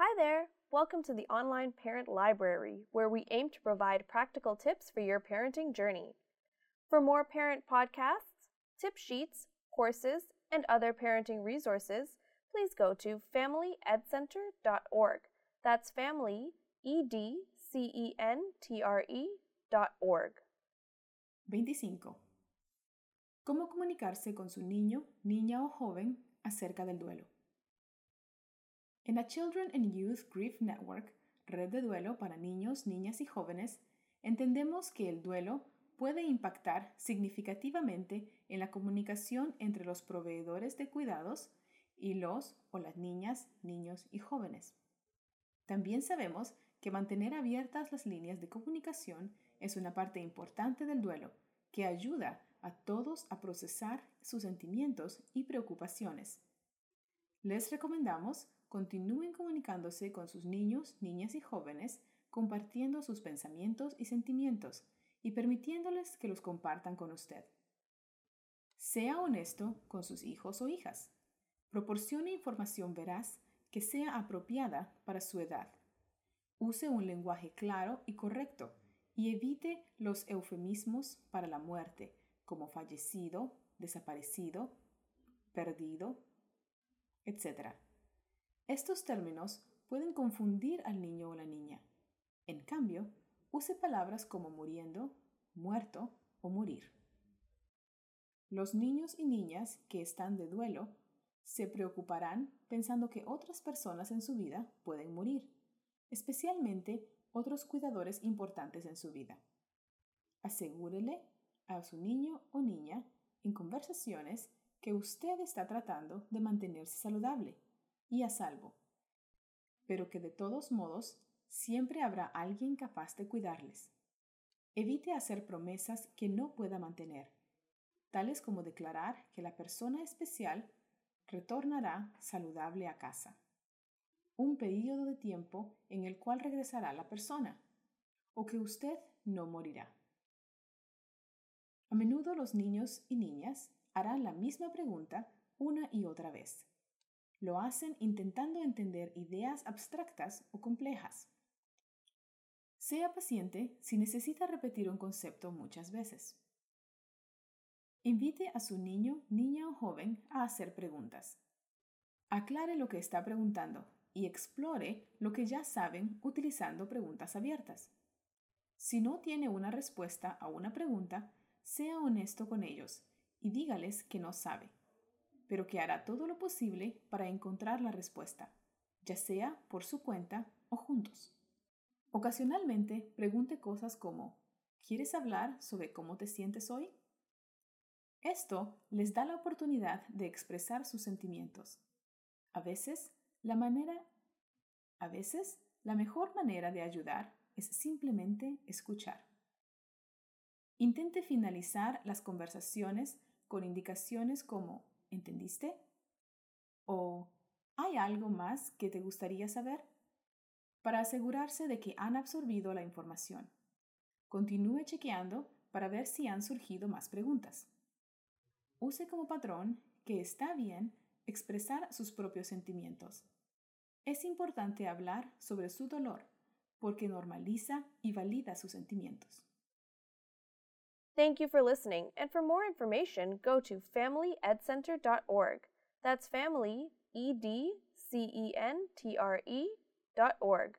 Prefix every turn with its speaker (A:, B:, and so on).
A: Hi there! Welcome to the Online Parent Library, where we aim to provide practical tips for your parenting journey. For more parent podcasts, tip sheets, courses, and other parenting resources, please go to familyedcenter.org. That's family, E D C E N T R E dot org.
B: 25. ¿Cómo comunicarse con su niño, niña o joven acerca del duelo? En la Children and Youth Grief Network, red de duelo para niños, niñas y jóvenes, entendemos que el duelo puede impactar significativamente en la comunicación entre los proveedores de cuidados y los o las niñas, niños y jóvenes. También sabemos que mantener abiertas las líneas de comunicación es una parte importante del duelo que ayuda a todos a procesar sus sentimientos y preocupaciones. Les recomendamos continúen comunicándose con sus niños, niñas y jóvenes, compartiendo sus pensamientos y sentimientos y permitiéndoles que los compartan con usted. Sea honesto con sus hijos o hijas. Proporcione información veraz que sea apropiada para su edad. Use un lenguaje claro y correcto y evite los eufemismos para la muerte, como fallecido, desaparecido, perdido, etc. Estos términos pueden confundir al niño o la niña. En cambio, use palabras como muriendo, muerto o morir. Los niños y niñas que están de duelo se preocuparán pensando que otras personas en su vida pueden morir, especialmente otros cuidadores importantes en su vida. Asegúrele a su niño o niña en conversaciones que usted está tratando de mantenerse saludable y a salvo, pero que de todos modos siempre habrá alguien capaz de cuidarles. Evite hacer promesas que no pueda mantener, tales como declarar que la persona especial retornará saludable a casa. Un periodo de tiempo en el cual regresará la persona, o que usted no morirá. A menudo los niños y niñas harán la misma pregunta una y otra vez. Lo hacen intentando entender ideas abstractas o complejas. Sea paciente si necesita repetir un concepto muchas veces. Invite a su niño, niña o joven a hacer preguntas. Aclare lo que está preguntando y explore lo que ya saben utilizando preguntas abiertas. Si no tiene una respuesta a una pregunta, sea honesto con ellos y dígales que no sabe pero que hará todo lo posible para encontrar la respuesta, ya sea por su cuenta o juntos. Ocasionalmente pregunte cosas como ¿Quieres hablar sobre cómo te sientes hoy? Esto les da la oportunidad de expresar sus sentimientos. A veces, la manera a veces, la mejor manera de ayudar es simplemente escuchar. Intente finalizar las conversaciones con indicaciones como ¿Entendiste? ¿O hay algo más que te gustaría saber? Para asegurarse de que han absorbido la información. Continúe chequeando para ver si han surgido más preguntas. Use como patrón que está bien expresar sus propios sentimientos. Es importante hablar sobre su dolor porque normaliza y valida sus sentimientos.
A: Thank you for listening, and for more information, go to familyedcenter.org. That's family, E D C E N T R E dot org.